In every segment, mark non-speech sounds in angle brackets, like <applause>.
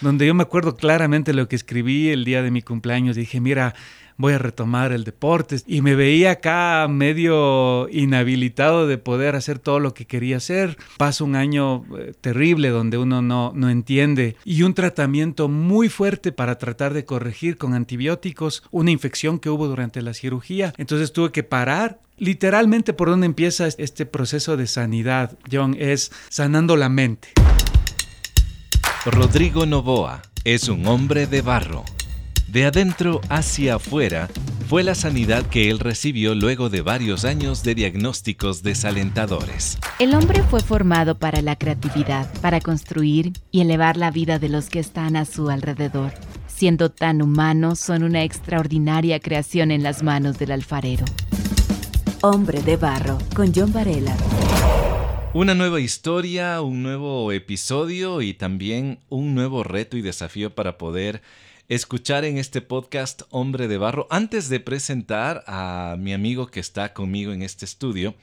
donde yo me acuerdo claramente lo que escribí el día de mi cumpleaños. Dije, mira, voy a retomar el deporte. Y me veía acá medio inhabilitado de poder hacer todo lo que quería hacer. Paso un año eh, terrible donde uno no, no entiende y un tratamiento muy fuerte para tratar de corregir con antibióticos una infección que hubo durante la cirugía. Entonces tuve que parar Literalmente por donde empieza este proceso de sanidad, John, es sanando la mente. Rodrigo Novoa es un hombre de barro de adentro hacia afuera fue la sanidad que él recibió luego de varios años de diagnósticos desalentadores. El hombre fue formado para la creatividad, para construir y elevar la vida de los que están a su alrededor. Siendo tan humanos, son una extraordinaria creación en las manos del alfarero. Hombre de Barro, con John Varela. Una nueva historia, un nuevo episodio y también un nuevo reto y desafío para poder escuchar en este podcast Hombre de Barro. Antes de presentar a mi amigo que está conmigo en este estudio,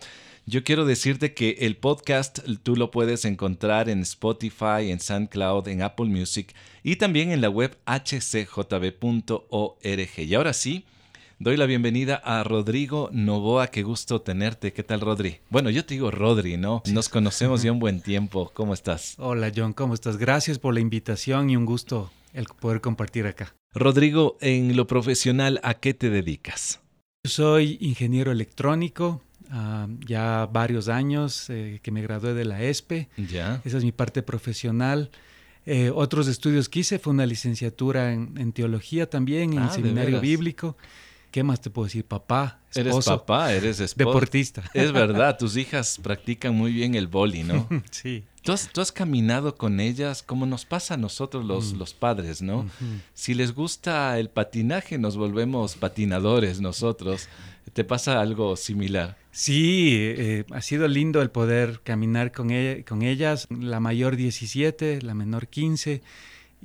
yo quiero decirte que el podcast tú lo puedes encontrar en Spotify, en SoundCloud, en Apple Music y también en la web hcjb.org. Y ahora sí, doy la bienvenida a Rodrigo Novoa. Qué gusto tenerte. ¿Qué tal, Rodri? Bueno, yo te digo Rodri, ¿no? Nos conocemos ya un <laughs> buen tiempo. ¿Cómo estás? Hola, John. ¿Cómo estás? Gracias por la invitación y un gusto el poder compartir acá. Rodrigo, en lo profesional, ¿a qué te dedicas? Soy ingeniero electrónico, ah, ya varios años eh, que me gradué de la ESPE. Ya. Esa es mi parte profesional. Eh, otros estudios que hice fue una licenciatura en, teología también, en ah, seminario bíblico. ¿Qué más te puedo decir? Papá, esposo. Eres papá, eres esposo. Deportista. <laughs> Es verdad, tus hijas practican muy bien el boli, ¿no? <laughs> sí. ¿Tú has, caminado con ellas como nos pasa a nosotros los, mm. los padres, ¿no? Si les gusta el patinaje, nos volvemos patinadores nosotros. ¿Te pasa algo similar? Sí, eh, ha sido lindo el poder caminar con, e, con ellas, la mayor 17, la menor 15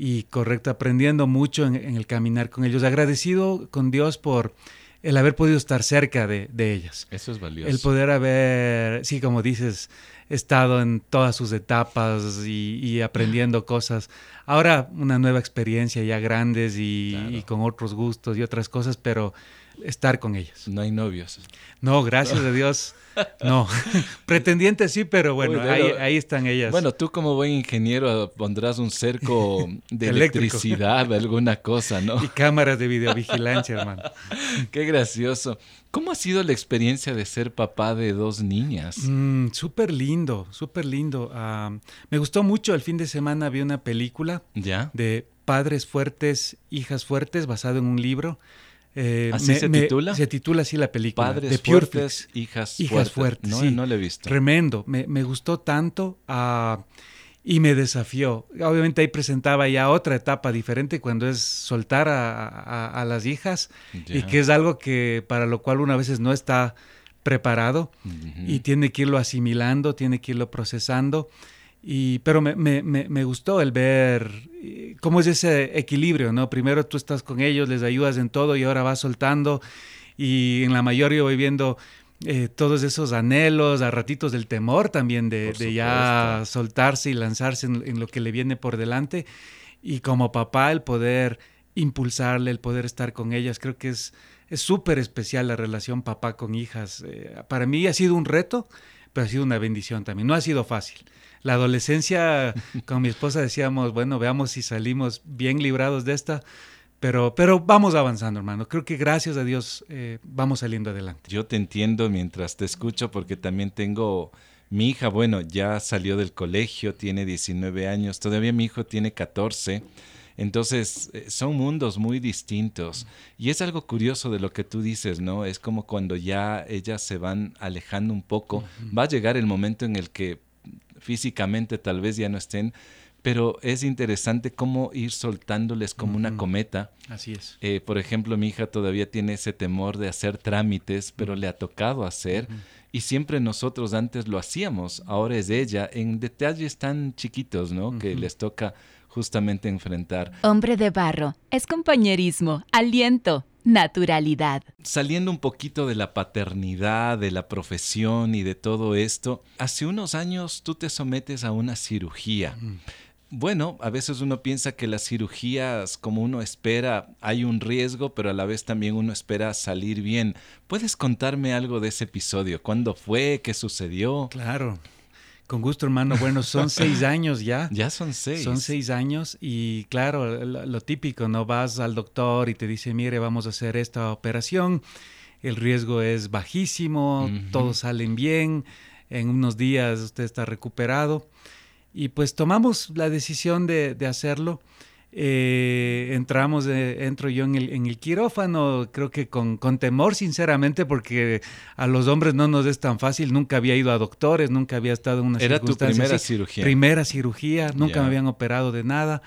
y correcto, aprendiendo mucho en, el caminar con ellos. Agradecido con Dios por el haber podido estar cerca de, ellas. Eso es valioso. El poder haber, sí, como dices, estado en todas sus etapas y, aprendiendo cosas. Ahora una nueva experiencia ya grandes y, con otros gustos y otras cosas, pero estar con ellas. No hay novios. No, gracias a Dios. No, <laughs> pretendientes sí, pero bueno, ahí, están ellas. Bueno, tú como buen ingeniero pondrás un cerco <laughs> de electricidad, alguna cosa, ¿no? Y cámaras de videovigilancia, hermano. <laughs> Qué gracioso. ¿Cómo ha sido la experiencia de ser papá de dos niñas? Mm, súper lindo, súper lindo. Ah, me gustó mucho, el fin de semana vi una película ¿Ya? de Padres Fuertes, Hijas Fuertes, basado en un libro. Eh, ¿Así se titula? Se titula así la película. Padres de fuertes, hijas, hijas fuertes. No, sí. no la he visto. Tremendo. Me, me gustó tanto uh, y me desafió. Obviamente ahí presentaba ya otra etapa diferente cuando es soltar a, a, las hijas y que es algo que para lo cual uno a veces no está preparado y tiene que irlo asimilando, tiene que irlo procesando. Y, pero me, me, me, gustó el ver eh, cómo es ese equilibrio, ¿no? Primero tú estás con ellos, les ayudas en todo y ahora vas soltando. Y en la mayoría yo voy viendo eh, todos esos anhelos, a ratitos del temor también de, de ya soltarse y lanzarse en, lo que le viene por delante. Y como papá, el poder impulsarle, el poder estar con ellas, creo que es súper especial la relación papá con hijas. Eh, para mí ha sido un reto, pero ha sido una bendición también. No ha sido fácil la adolescencia, con mi esposa decíamos, bueno, veamos si salimos bien librados de esta. Pero, pero vamos avanzando, hermano. Creo que gracias a Dios eh, vamos saliendo adelante. Yo te entiendo mientras te escucho porque también tengo mi hija, bueno, ya salió del colegio, tiene 19 años, todavía mi hijo tiene 14. Entonces, eh, son mundos muy distintos. Y es algo curioso de lo que tú dices, ¿no? Es como cuando ya ellas se van alejando un poco, va a llegar el momento en el que físicamente tal vez ya no estén, pero es interesante cómo ir soltándoles como una cometa. Así es. Eh, por ejemplo, mi hija todavía tiene ese temor de hacer trámites, pero le ha tocado hacer. Y siempre nosotros antes lo hacíamos, ahora es ella, en detalles tan chiquitos, ¿no? Que les toca justamente enfrentar. Hombre de barro, es compañerismo, aliento, naturalidad. Saliendo un poquito de la paternidad, de la profesión y de todo esto, hace unos años tú te sometes a una cirugía. Bueno, a veces uno piensa que las cirugías, como uno espera, hay un riesgo, pero a la vez también uno espera salir bien. ¿Puedes contarme algo de ese episodio? ¿Cuándo fue? ¿Qué sucedió? Claro. Con gusto, hermano. Bueno, son <laughs> seis años ya. Ya son seis. Son seis años y claro, lo, típico, ¿no? Vas al doctor y te dice, mire, vamos a hacer esta operación, el riesgo es bajísimo, todos salen bien, en unos días usted está recuperado. Y pues tomamos la decisión de, hacerlo. Eh, entramos, entro yo en el, en el, quirófano, creo que con, con, temor, sinceramente, porque a los hombres no nos es tan fácil. Nunca había ido a doctores, nunca había estado en una Era tu primera cirugía. Primera cirugía, nunca me habían operado de nada.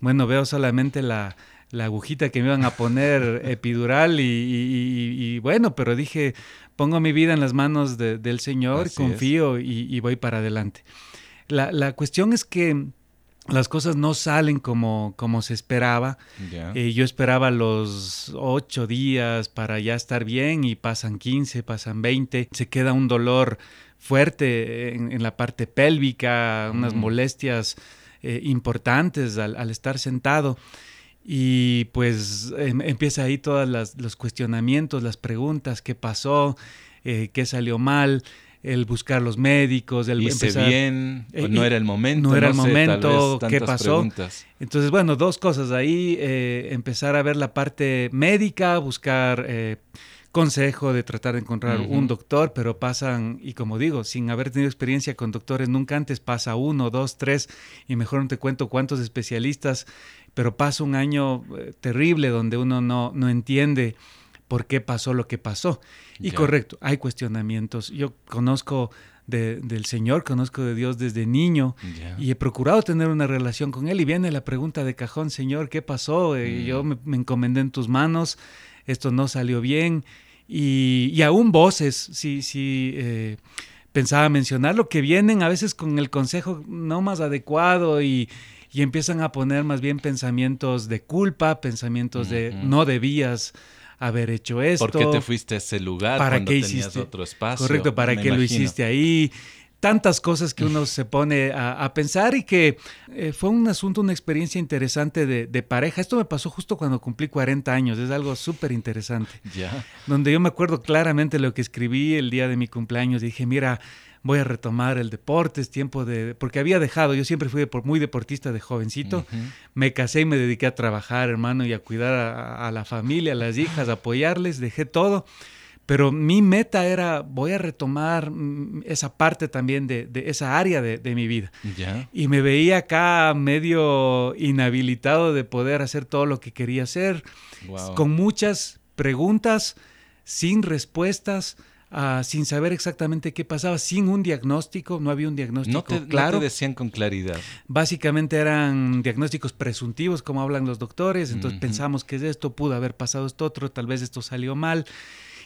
Bueno, veo solamente la, la agujita que me iban a poner <laughs> epidural y, bueno, pero dije, pongo mi vida en las manos del Señor, confío y, voy para adelante. La, cuestión es que las cosas no salen como, como se esperaba. Eh, yo esperaba los ocho días para ya estar bien y pasan 15, pasan 20. Se queda un dolor fuerte en, la parte pélvica, unas mm. molestias eh, importantes al, estar sentado. Y pues em, empieza ahí todos los cuestionamientos, las preguntas, qué pasó, eh, qué salió mal el buscar los médicos, el Hice bien, eh, no era el momento. No era el momento, ¿qué pasó? Entonces, bueno, dos cosas ahí, eh, empezar a ver la parte médica, buscar eh, consejo de tratar de encontrar un doctor, pero pasan, y como digo, sin haber tenido experiencia con doctores nunca antes, pasa uno, dos, tres, y mejor no te cuento cuántos especialistas, pero pasa un año terrible donde uno no, no entiende por qué pasó lo que pasó. Y correcto, hay cuestionamientos. Yo conozco del Señor, conozco de Dios desde niño y he procurado tener una relación con Él. Y viene la pregunta de cajón, Señor, ¿qué pasó? Eh, yo mm. me, encomendé en tus manos, esto no salió bien. Y, aún voces, sí, sí. Eh, pensaba mencionar lo que vienen a veces con el consejo no más adecuado y, empiezan a poner más bien pensamientos de culpa, pensamientos de no debías haber hecho esto. ¿Por qué te fuiste a ese lugar ¿Para qué hiciste? otro espacio? Correcto, ¿para qué lo hiciste ahí? Tantas cosas que uno <laughs> se pone a, pensar y que eh, fue un asunto, una experiencia interesante de, pareja. Esto me pasó justo cuando cumplí 40 años, es algo súper interesante. Ya. Donde yo me acuerdo claramente lo que escribí el día de mi cumpleaños. Dije, mira, voy a retomar el deporte, es tiempo de... Porque había dejado, yo siempre fui muy deportista de jovencito, me casé y me dediqué a trabajar, hermano, y a cuidar a, la familia, a las hijas, a apoyarles, dejé todo. Pero mi meta era, voy a retomar mm, esa parte también de, esa área de, mi vida. Y me veía acá medio inhabilitado de poder hacer todo lo que quería hacer, con muchas preguntas, sin respuestas, Ah, sin saber exactamente qué pasaba, sin un diagnóstico, no había un diagnóstico no claro. No te decían con claridad. Básicamente eran diagnósticos presuntivos, como hablan los doctores, entonces pensamos que es esto, pudo haber pasado esto otro, tal vez esto salió mal.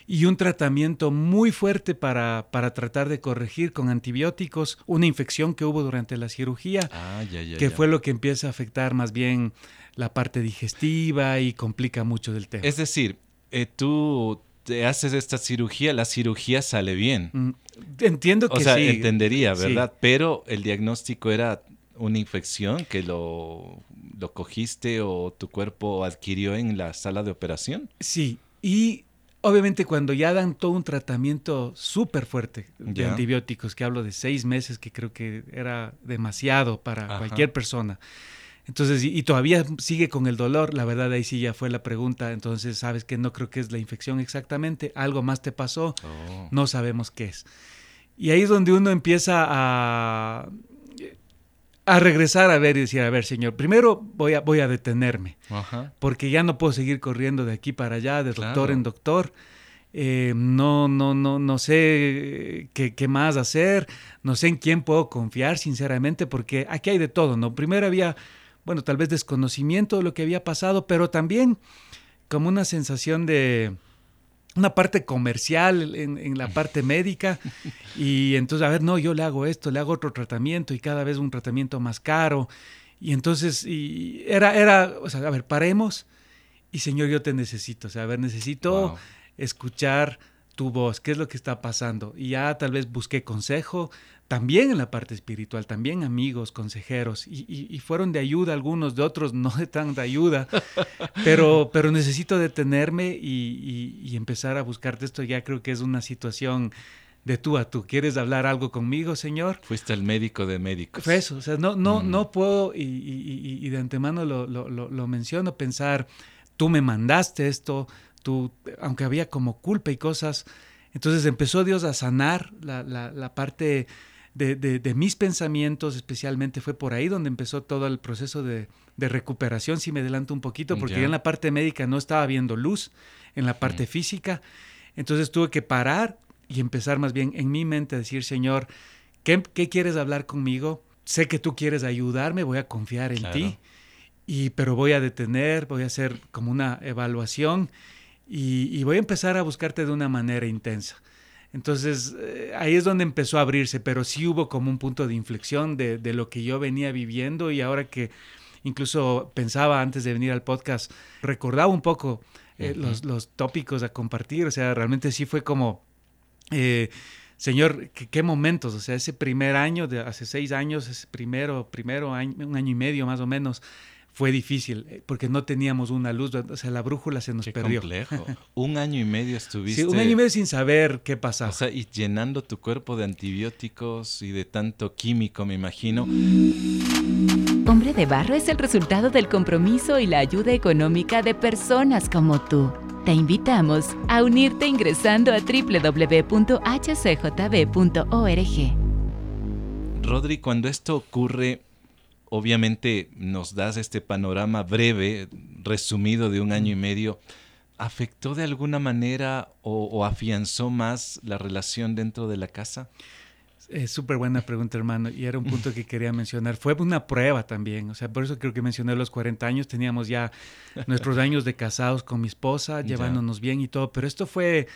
Y un tratamiento muy fuerte para, para tratar de corregir con antibióticos una infección que hubo durante la cirugía, ah, que fue lo que empieza a afectar más bien la parte digestiva y complica mucho del tema. Es decir, eh, tú te haces esta cirugía, la cirugía sale bien. Mm, entiendo que o sea, entendería, ¿verdad? Pero el diagnóstico era una infección que lo, lo cogiste o tu cuerpo adquirió en la sala de operación. Sí, y obviamente cuando ya dan todo un tratamiento súper fuerte de antibióticos, que hablo de seis meses, que creo que era demasiado para cualquier persona. Entonces, y, todavía sigue con el dolor, la verdad ahí sí ya fue la pregunta, entonces sabes que no creo que es la infección exactamente, algo más te pasó, oh. no sabemos qué es. Y ahí es donde uno empieza a, a regresar a ver y decir, a ver, señor, primero voy a, voy a detenerme, porque ya no puedo seguir corriendo de aquí para allá, de doctor en doctor. Eh, no, no, no, no sé qué, qué, más hacer, no sé en quién puedo confiar, sinceramente, porque aquí hay de todo, ¿no? Primero había bueno, tal vez desconocimiento de lo que había pasado, pero también como una sensación de una parte comercial en, la parte médica. <laughs> Y entonces, a ver, no, yo le hago esto, le hago otro tratamiento y cada vez un tratamiento más caro. Y entonces, y era, era, o sea, a ver, paremos y Señor, yo te necesito, o sea, a ver, necesito escuchar tu voz, qué es lo que está pasando. Y ya tal vez busqué consejo, también en la parte espiritual, también amigos, consejeros, y, fueron de ayuda algunos, de otros no de tanta ayuda, <laughs> pero, pero necesito detenerme y, y, empezar a buscarte esto. Ya creo que es una situación de tú a tú. ¿Quieres hablar algo conmigo, Señor? Fuiste el médico de médicos. Fue eso, o sea, no, no, mm. no puedo, y, de antemano lo, lo, lo menciono, pensar, tú me mandaste esto, tú, aunque había como culpa y cosas, entonces empezó Dios a sanar la, la, parte de, de, mis pensamientos, especialmente fue por ahí donde empezó todo el proceso de, de recuperación, si me adelanto un poquito, porque ya en la parte médica no estaba viendo luz, en la parte física, entonces tuve que parar y empezar más bien en mi mente a decir, Señor, ¿qué, qué quieres hablar conmigo? Sé que tú quieres ayudarme, voy a confiar en ti, y, pero voy a detener, voy a hacer como una evaluación y, voy a empezar a buscarte de una manera intensa. Entonces eh, ahí es donde empezó a abrirse, pero sí hubo como un punto de inflexión de, lo que yo venía viviendo y ahora que incluso pensaba antes de venir al podcast, recordaba un poco eh, los, tópicos a compartir, o sea, realmente sí fue como, eh, Señor, ¿qué, momentos, o sea, ese primer año, de hace seis años, ese primero, primero año, un año y medio más o menos, fue difícil eh, porque no teníamos una luz, o sea, la brújula se nos perdió. complejo. <laughs> un año y medio estuviste. Sí, un año y medio sin saber qué pasaba. O sea, y llenando tu cuerpo de antibióticos y de tanto químico, me imagino. Hombre de Barro es el resultado del compromiso y la ayuda económica de personas como tú. Te invitamos a unirte ingresando a www.hcjb.org. Rodri, cuando esto ocurre, obviamente nos das este panorama breve, resumido de un año y medio. ¿Afectó de alguna manera o, afianzó más la relación dentro de la casa? Es súper buena pregunta, hermano, y era un punto <laughs> que quería mencionar. Fue una prueba también, o sea, por eso creo que mencioné los 40 años, teníamos ya nuestros años de casados con mi esposa, <laughs> llevándonos bien y todo, pero esto fue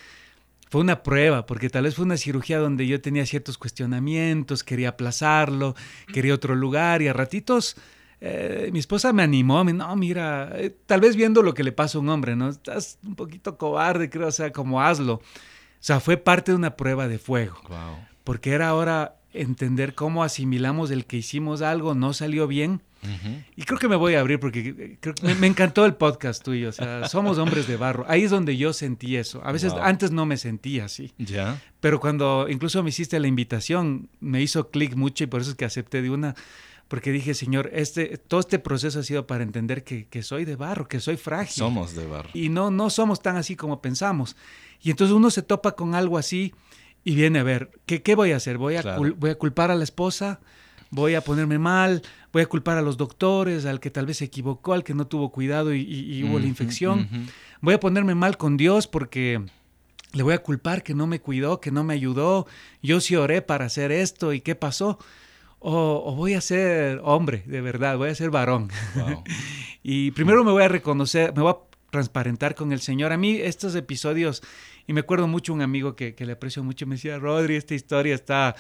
fue una prueba, porque tal vez fue una cirugía donde yo tenía ciertos cuestionamientos, quería aplazarlo, quería otro lugar y a ratitos eh, mi esposa me animó, me no, mira, eh, tal vez viendo lo que le pasa a un hombre, ¿no? Estás un poquito cobarde, creo, o sea, como hazlo. O sea, fue parte de una prueba de fuego. Porque era ahora entender cómo asimilamos el que hicimos algo, no salió bien y creo que me voy a abrir porque me, encantó el podcast tuyo. O sea, <laughs> somos hombres de barro. Ahí es donde yo sentí eso. A veces antes no me sentía así. Ya. Pero cuando incluso me hiciste la invitación, me hizo clic mucho y por eso es que acepté de una. Porque dije, Señor, este, todo este proceso ha sido para entender que, soy de barro, que soy frágil. Somos de barro. Y no, no somos tan así como pensamos. Y entonces uno se topa con algo así y viene a ver, ¿qué, qué voy a hacer? ¿Voy a, ¿Voy a culpar a la esposa? Voy a ponerme mal, voy a culpar a los doctores, al que tal vez se equivocó, al que no tuvo cuidado y, hubo la infección. Voy a ponerme mal con Dios porque le voy a culpar que no me cuidó, que no me ayudó. Yo sí oré para hacer esto y qué pasó. O, voy a ser hombre, de verdad, voy a ser varón. <laughs> y primero me voy a reconocer, me voy a transparentar con el Señor. A mí estos episodios, y me acuerdo mucho un amigo que, que le aprecio mucho, me decía, Rodri, esta historia está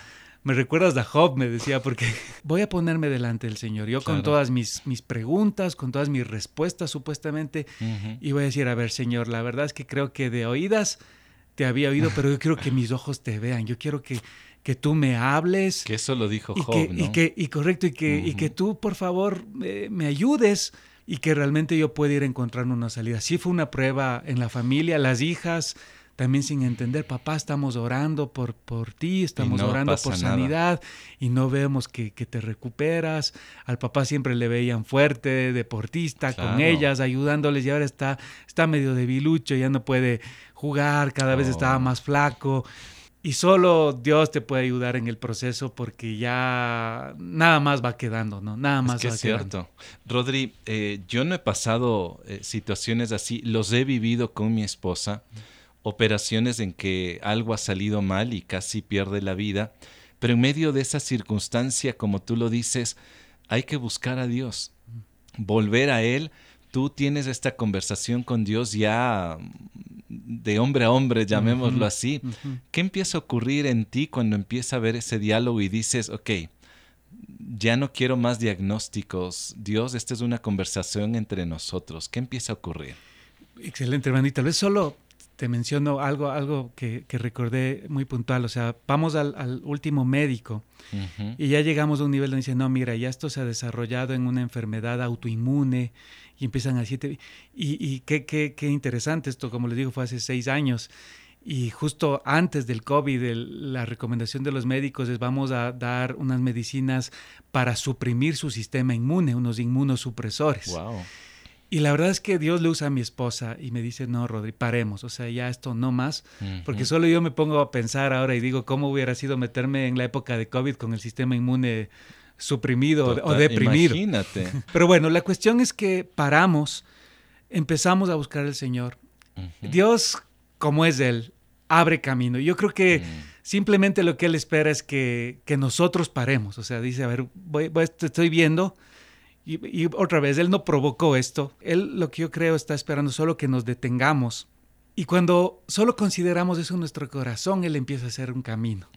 me recuerdas a Job, me decía, porque <laughs> voy a ponerme delante del Señor, yo con todas mis, mis preguntas, con todas mis respuestas supuestamente, y voy a decir, a ver, Señor, la verdad es que creo que de oídas te había oído, pero yo quiero que mis ojos te vean, yo quiero que, que tú me hables. Que eso lo dijo Job, que, ¿no? Y, que, y correcto, y que, y que tú, por favor, me ayudes y que realmente yo pueda ir encontrando una salida. Sí fue una prueba en la familia, las hijas, también sin entender, papá, estamos orando por, por ti, estamos orando por sanidad y no vemos que, te recuperas. Al papá siempre le veían fuerte, deportista, con ellas, ayudándoles y ahora está, está medio debilucho, ya no puede jugar, cada vez estaba más flaco. Y solo Dios te puede ayudar en el proceso porque ya nada más va quedando, ¿no? Nada más es cierto. Rodri, eh, yo no he pasado eh, situaciones así, los he vivido con mi esposa operaciones en que algo ha salido mal y casi pierde la vida, pero en medio de esa circunstancia, como tú lo dices, hay que buscar a Dios, volver a Él. Tú tienes esta conversación con Dios ya de hombre a hombre, llamémoslo así. ¿Qué empieza a ocurrir en ti cuando empieza a ver ese diálogo y dices, ok, ya no quiero más diagnósticos. Dios, esta es una conversación entre nosotros. ¿Qué empieza a ocurrir? Excelente, hermano. Y tal vez solo te menciono algo, algo que, recordé muy puntual. O sea, vamos al, último médico y ya llegamos a un nivel donde dice, no, mira, ya esto se ha desarrollado en una enfermedad autoinmune y empiezan a decir, y, y qué, qué, qué interesante esto, como les digo, fue hace seis años. Y justo antes del COVID, la recomendación de los médicos es vamos a dar unas medicinas para suprimir su sistema inmune, unos inmunosupresores. Wow. Y la verdad es que Dios le usa a mi esposa y me dice, no, Rodri, paremos, o sea, ya esto no más, porque solo yo me pongo a pensar ahora y digo, ¿cómo hubiera sido meterme en la época de COVID con el sistema inmune suprimido o deprimido? Imagínate. <laughs> Pero bueno, la cuestión es que paramos, empezamos a buscar al Señor. Dios, como es Él, abre camino. Yo creo que mm. simplemente lo que él espera es que, nosotros paremos. O sea, dice, a ver, voy, estoy viendo. Y, otra vez, él no provocó esto. Él lo que yo creo está esperando solo que nos detengamos. Y cuando solo consideramos eso en nuestro corazón, él empieza a hacer un camino.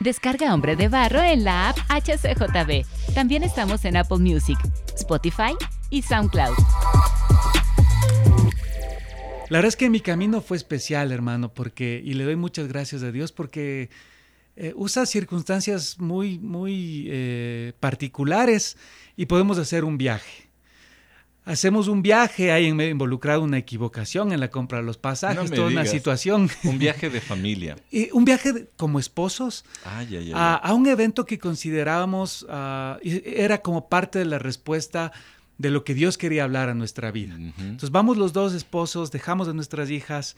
Descarga Hombre de Barro en la app HCJB. También estamos en Apple Music, Spotify y SoundCloud. La verdad es que mi camino fue especial, hermano, porque, y le doy muchas gracias a Dios porque eh, usa circunstancias muy, muy eh, particulares y podemos hacer un viaje. Hacemos un viaje, hay involucrado una equivocación en la compra de los pasajes, toda una situación. <laughs> Un viaje de familia. y un viaje como esposos a, un evento que considerábamos uh, era como parte de la respuesta de lo que Dios quería hablar a nuestra vida. Entonces vamos los dos esposos, dejamos a nuestras hijas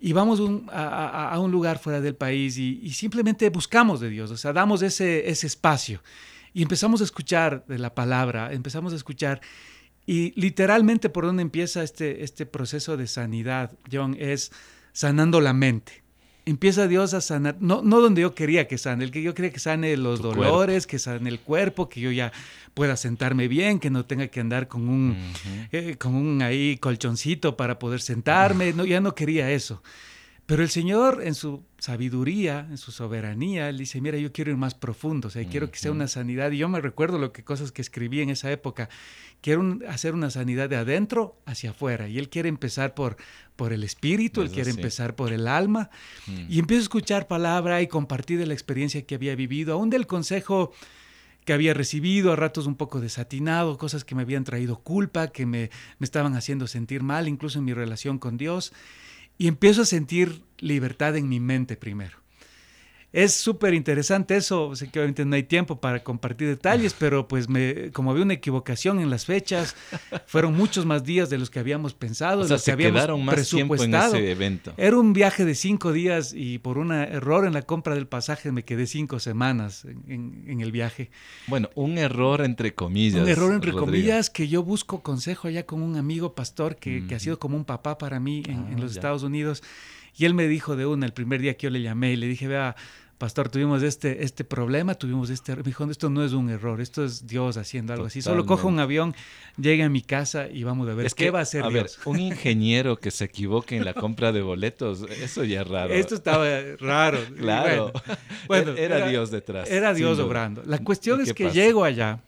y vamos a, un lugar fuera del país y, simplemente buscamos de Dios, o sea, damos ese, ese espacio. Y empezamos a escuchar de la palabra, empezamos a escuchar y literalmente por donde empieza este, este proceso de sanidad, John, es sanando la mente empieza Dios a sanar, no, no donde yo quería que sane, el que yo quería que sane los dolores, que sane el cuerpo, que yo ya pueda sentarme bien, que no tenga que andar con un, eh, con un ahí colchoncito para poder sentarme, no, ya no quería eso. Pero el Señor en su sabiduría, en su soberanía, él dice, mira, yo quiero ir más profundo, o sea, quiero que sea una sanidad. Y yo me recuerdo lo que cosas que escribí en esa época. Quiero hacer una sanidad de adentro hacia afuera. Y él quiere empezar por, por el espíritu, él quiere empezar por el alma. Mm. Y empiezo a escuchar palabra y compartir de la experiencia que había vivido, aún del consejo que había recibido, a ratos un poco desatinado, cosas que me habían traído culpa, que me, me estaban haciendo sentir mal, incluso en mi relación con Dios y empiezo a sentir libertad en mi mente primero. Es súper interesante eso, sé que obviamente no hay tiempo para compartir detalles, pero pues me, como había una equivocación en las fechas, fueron muchos más días de los que habíamos pensado, o sea, se quedaron más tiempo en ese evento. Era un viaje de cinco días y por un error en la compra del pasaje me quedé cinco semanas en, el viaje. Bueno, un error entre comillas. Un error entre comillas que yo busco consejo allá con un amigo pastor que, ha sido como un papá para mí en, ah, los Estados Unidos. Y él me dijo de una, el primer día que yo le llamé y le dije, vea, pastor, tuvimos este, este problema, tuvimos este... Me dijo, esto no es un error, esto es Dios haciendo algo así. Solo cojo un avión, llega a mi casa y vamos a ver qué va a hacer a Ver, un <laughs> ingeniero que se equivoque en la compra de boletos, eso ya es raro. Esto estaba raro. <laughs> claro. Bueno, era, Dios detrás. Era Dios obrando. La cuestión es que llego allá.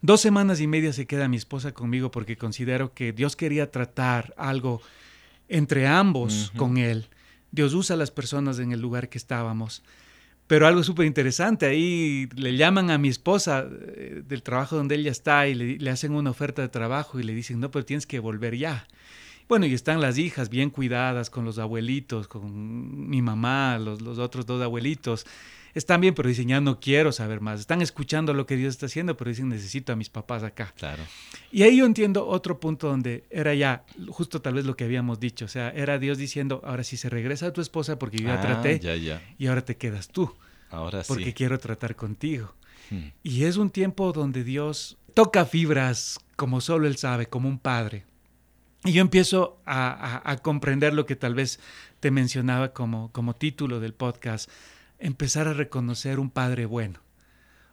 Dos semanas y media se queda mi esposa conmigo porque considero que Dios quería tratar algo entre ambos con él. Dios usa a las personas en el lugar que estábamos. Pero algo súper interesante, ahí le llaman a mi esposa eh, del trabajo donde ella está y le, hacen una oferta de trabajo y le dicen, no, pero tienes que volver ya. Bueno, y están las hijas bien cuidadas con los abuelitos, con mi mamá, los, los otros dos abuelitos están bien, pero dicen, ya no quiero saber más. Están escuchando lo que Dios está haciendo, pero dicen, necesito a mis papás acá. Claro. Y ahí yo entiendo otro punto donde era ya justo tal vez lo que habíamos dicho. O sea, era Dios diciendo, ahora sí se regresa a tu esposa porque yo ya ah, traté ya, ya. y ahora te quedas tú. Ahora sí. Porque quiero tratar contigo. Hmm. Y es un tiempo donde Dios toca fibras como solo Él sabe, como un padre. Y yo empiezo a, comprender lo que tal vez te mencionaba como, como título del podcast, empezar a reconocer un padre bueno.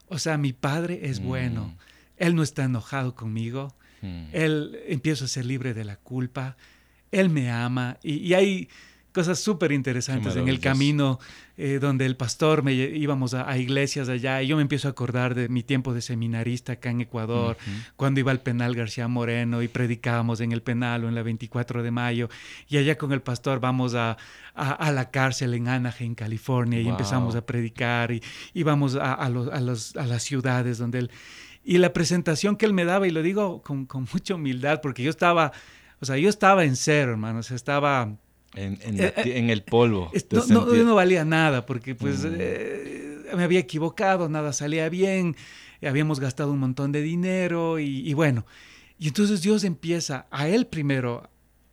O sea, mi padre es mm. bueno. Él no está enojado conmigo. Mm. Él empiezo a ser libre de la culpa. Él me ama. Y, hay cosas súper interesantes en el camino eh, donde el pastor me íbamos a, iglesias allá y yo me empiezo a acordar de mi tiempo de seminarista acá en Ecuador, cuando iba al penal García Moreno y predicábamos en el penal o en la 24 de mayo. Y allá con el pastor vamos a, a, la cárcel en Anaheim, California y empezamos a predicar y íbamos a, a, los, a las ciudades donde él... Y la presentación que él me daba, y lo digo con, con mucha humildad, porque yo estaba, o sea, yo estaba en cero, hermanos, estaba en, eh, eh, en, el polvo. No, no, no, valía nada porque pues mm. eh, me había equivocado, nada salía bien, habíamos gastado un montón de dinero y, y bueno. Y entonces Dios empieza a él primero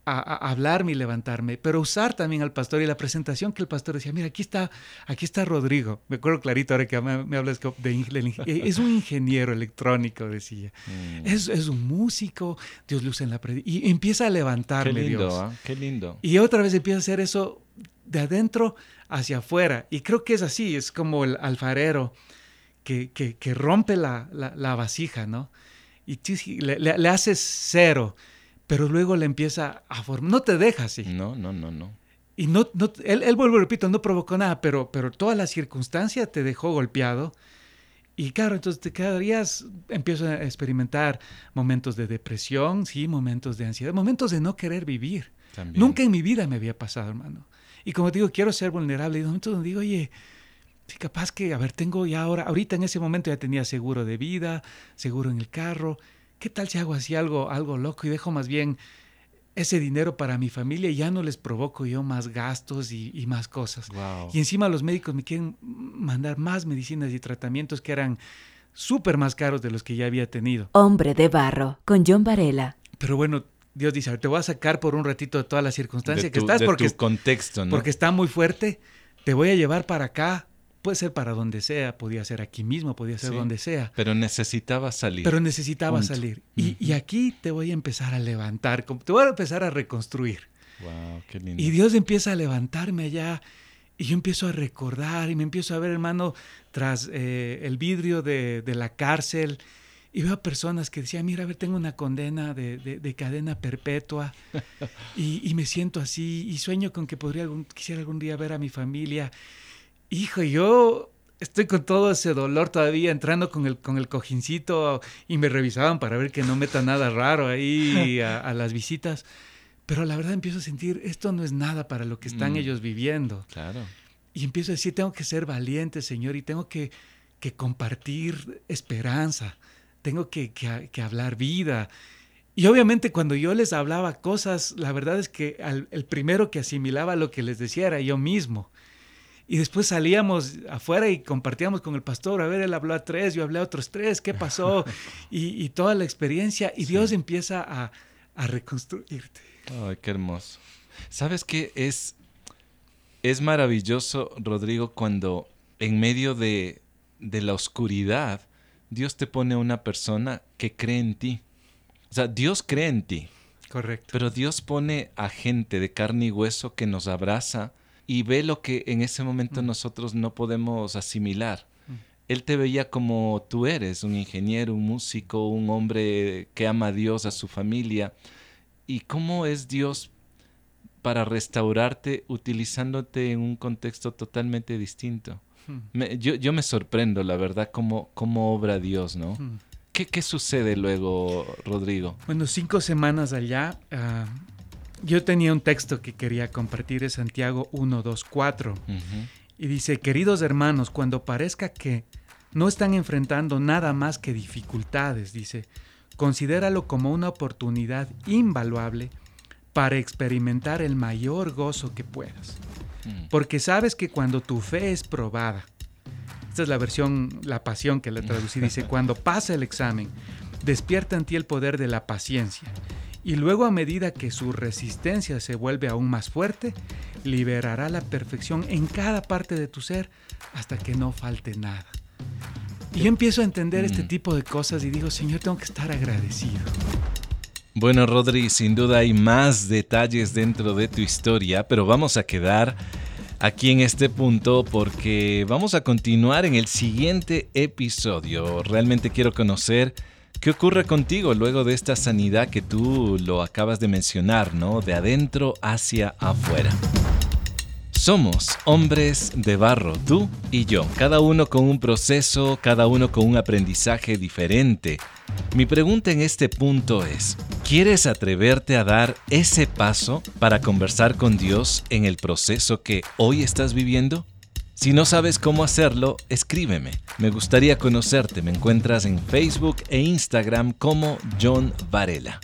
a, hablarme y levantarme, pero usar también al pastor y la presentación que el pastor decía, mira, aquí está, aquí está Rodrigo. Me acuerdo clarito ahora que me, hablas de, <laughs> es un ingeniero electrónico, decía. Mm. Es, es, un músico, Dios luce en la. Y empieza a levantarme qué lindo, Dios. ¿ah? Qué lindo. Y otra vez empieza a hacer eso de adentro hacia afuera. Y creo que es así, es como el alfarero que, que, que rompe la, la, vasija, ¿no? Y le, le, le haces cero pero luego le empieza a formar. No te deja así. No, no, no, no. Y no, no él, él vuelvo, repito, no provocó nada, pero, pero toda la circunstancia te dejó golpeado. Y claro, entonces te quedarías, empiezo a experimentar momentos de depresión, sí, momentos de ansiedad, momentos de no querer vivir. Nunca en mi vida me había pasado, hermano. Y como digo, quiero ser vulnerable. Y momentos donde digo, oye, capaz que, a ver, tengo ya ahora, ahorita en ese momento ya tenía seguro de vida, seguro en el carro, ¿qué tal si hago así algo, algo loco y dejo más bien ese dinero para mi familia y ya no les provoco yo más gastos y, más cosas? Y encima los médicos me quieren mandar más medicinas y tratamientos que eran súper más caros de los que ya había tenido. Hombre de barro, con John Varela. Pero bueno, Dios dice, te voy a sacar por un ratito de toda la circunstancia que estás porque, contexto, ¿no? porque está muy fuerte, te voy a llevar para acá Puede ser para donde sea, podía ser aquí mismo, podía ser donde sea. Pero necesitaba salir. Pero necesitaba salir. Y, aquí te voy a empezar a levantar, te voy a empezar a reconstruir. Wow, qué lindo. Y Dios empieza a levantarme allá y yo empiezo a recordar y me empiezo a ver, hermano, tras eh, el vidrio de, la cárcel y veo a personas que decían, mira, a ver, tengo una condena de, cadena perpetua <laughs> y, me siento así y sueño con que podría algún, quisiera algún día ver a mi familia hijo, yo estoy con todo ese dolor todavía entrando con el, con el cojincito y me revisaban para ver que no meta nada raro ahí <laughs> a, las visitas. Pero la verdad empiezo a sentir, esto no es nada para lo que están mm. ellos viviendo. Claro. Y empiezo a decir, tengo que ser valiente, Señor, y tengo que, que compartir esperanza, tengo que, que, hablar vida. Y obviamente cuando yo les hablaba cosas, la verdad es que el primero que asimilaba lo que les decía era yo mismo. Y después salíamos afuera y compartíamos con el pastor, a ver, él habló a tres, yo hablé a otros tres, ¿qué pasó? <laughs> y, toda la experiencia, y Dios empieza a, reconstruirte. Ay, qué hermoso. ¿Sabes qué? Es, es maravilloso, Rodrigo, cuando en medio de, de la oscuridad, Dios te pone a una persona que cree en ti. O sea, Dios cree en ti. Correcto. Pero Dios pone a gente de carne y hueso que nos abraza y ve lo que en ese momento mm. nosotros no podemos asimilar. Mm. Él te veía como tú eres, un ingeniero, un músico, un hombre que ama a Dios, a su familia. ¿Y cómo es Dios para restaurarte utilizándote en un contexto totalmente distinto? Mm. yo, me sorprendo, la verdad, cómo, cómo obra Dios, ¿no? ¿Qué, ¿Qué, sucede luego, Rodrigo? Bueno, cinco semanas allá, ah, yo tenía un texto que quería compartir de Santiago 1, 2, 4. Y dice, queridos hermanos, cuando parezca que no están enfrentando nada más que dificultades, dice, considéralo como una oportunidad invaluable para experimentar el mayor gozo que puedas. Mm. Porque sabes que cuando tu fe es probada, esta es la versión, la pasión que le traducí, dice, cuando pasa el examen, despierta en ti el poder de la paciencia y luego a medida que su resistencia se vuelve aún más fuerte, liberará la perfección en cada parte de tu ser hasta que no falte nada. Y yo empiezo a entender este mm. tipo de cosas y digo, Señor, tengo que estar agradecido. Bueno, Rodri, sin duda hay más detalles dentro de tu historia, pero vamos a quedar aquí en este punto porque vamos a continuar en el siguiente episodio. Realmente quiero conocer ¿Qué ocurre contigo luego de esta sanidad que tú lo acabas de mencionar, ¿no? De adentro hacia afuera. Somos hombres de barro, tú y yo, cada uno con un proceso, cada uno con un aprendizaje diferente. Mi pregunta en este punto es, ¿quieres atreverte a dar ese paso para conversar con Dios en el proceso que hoy estás viviendo? Si no sabes cómo hacerlo, escríbeme. Me gustaría conocerte. Me encuentras en Facebook e Instagram como John Varela.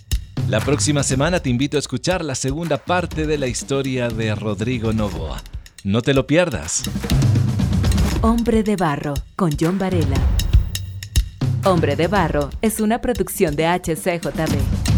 La próxima semana te invito a escuchar la segunda parte de la historia de Rodrigo Novoa. No te lo pierdas. Hombre de Barro con John Varela. Hombre de Barro es una producción de HCJB.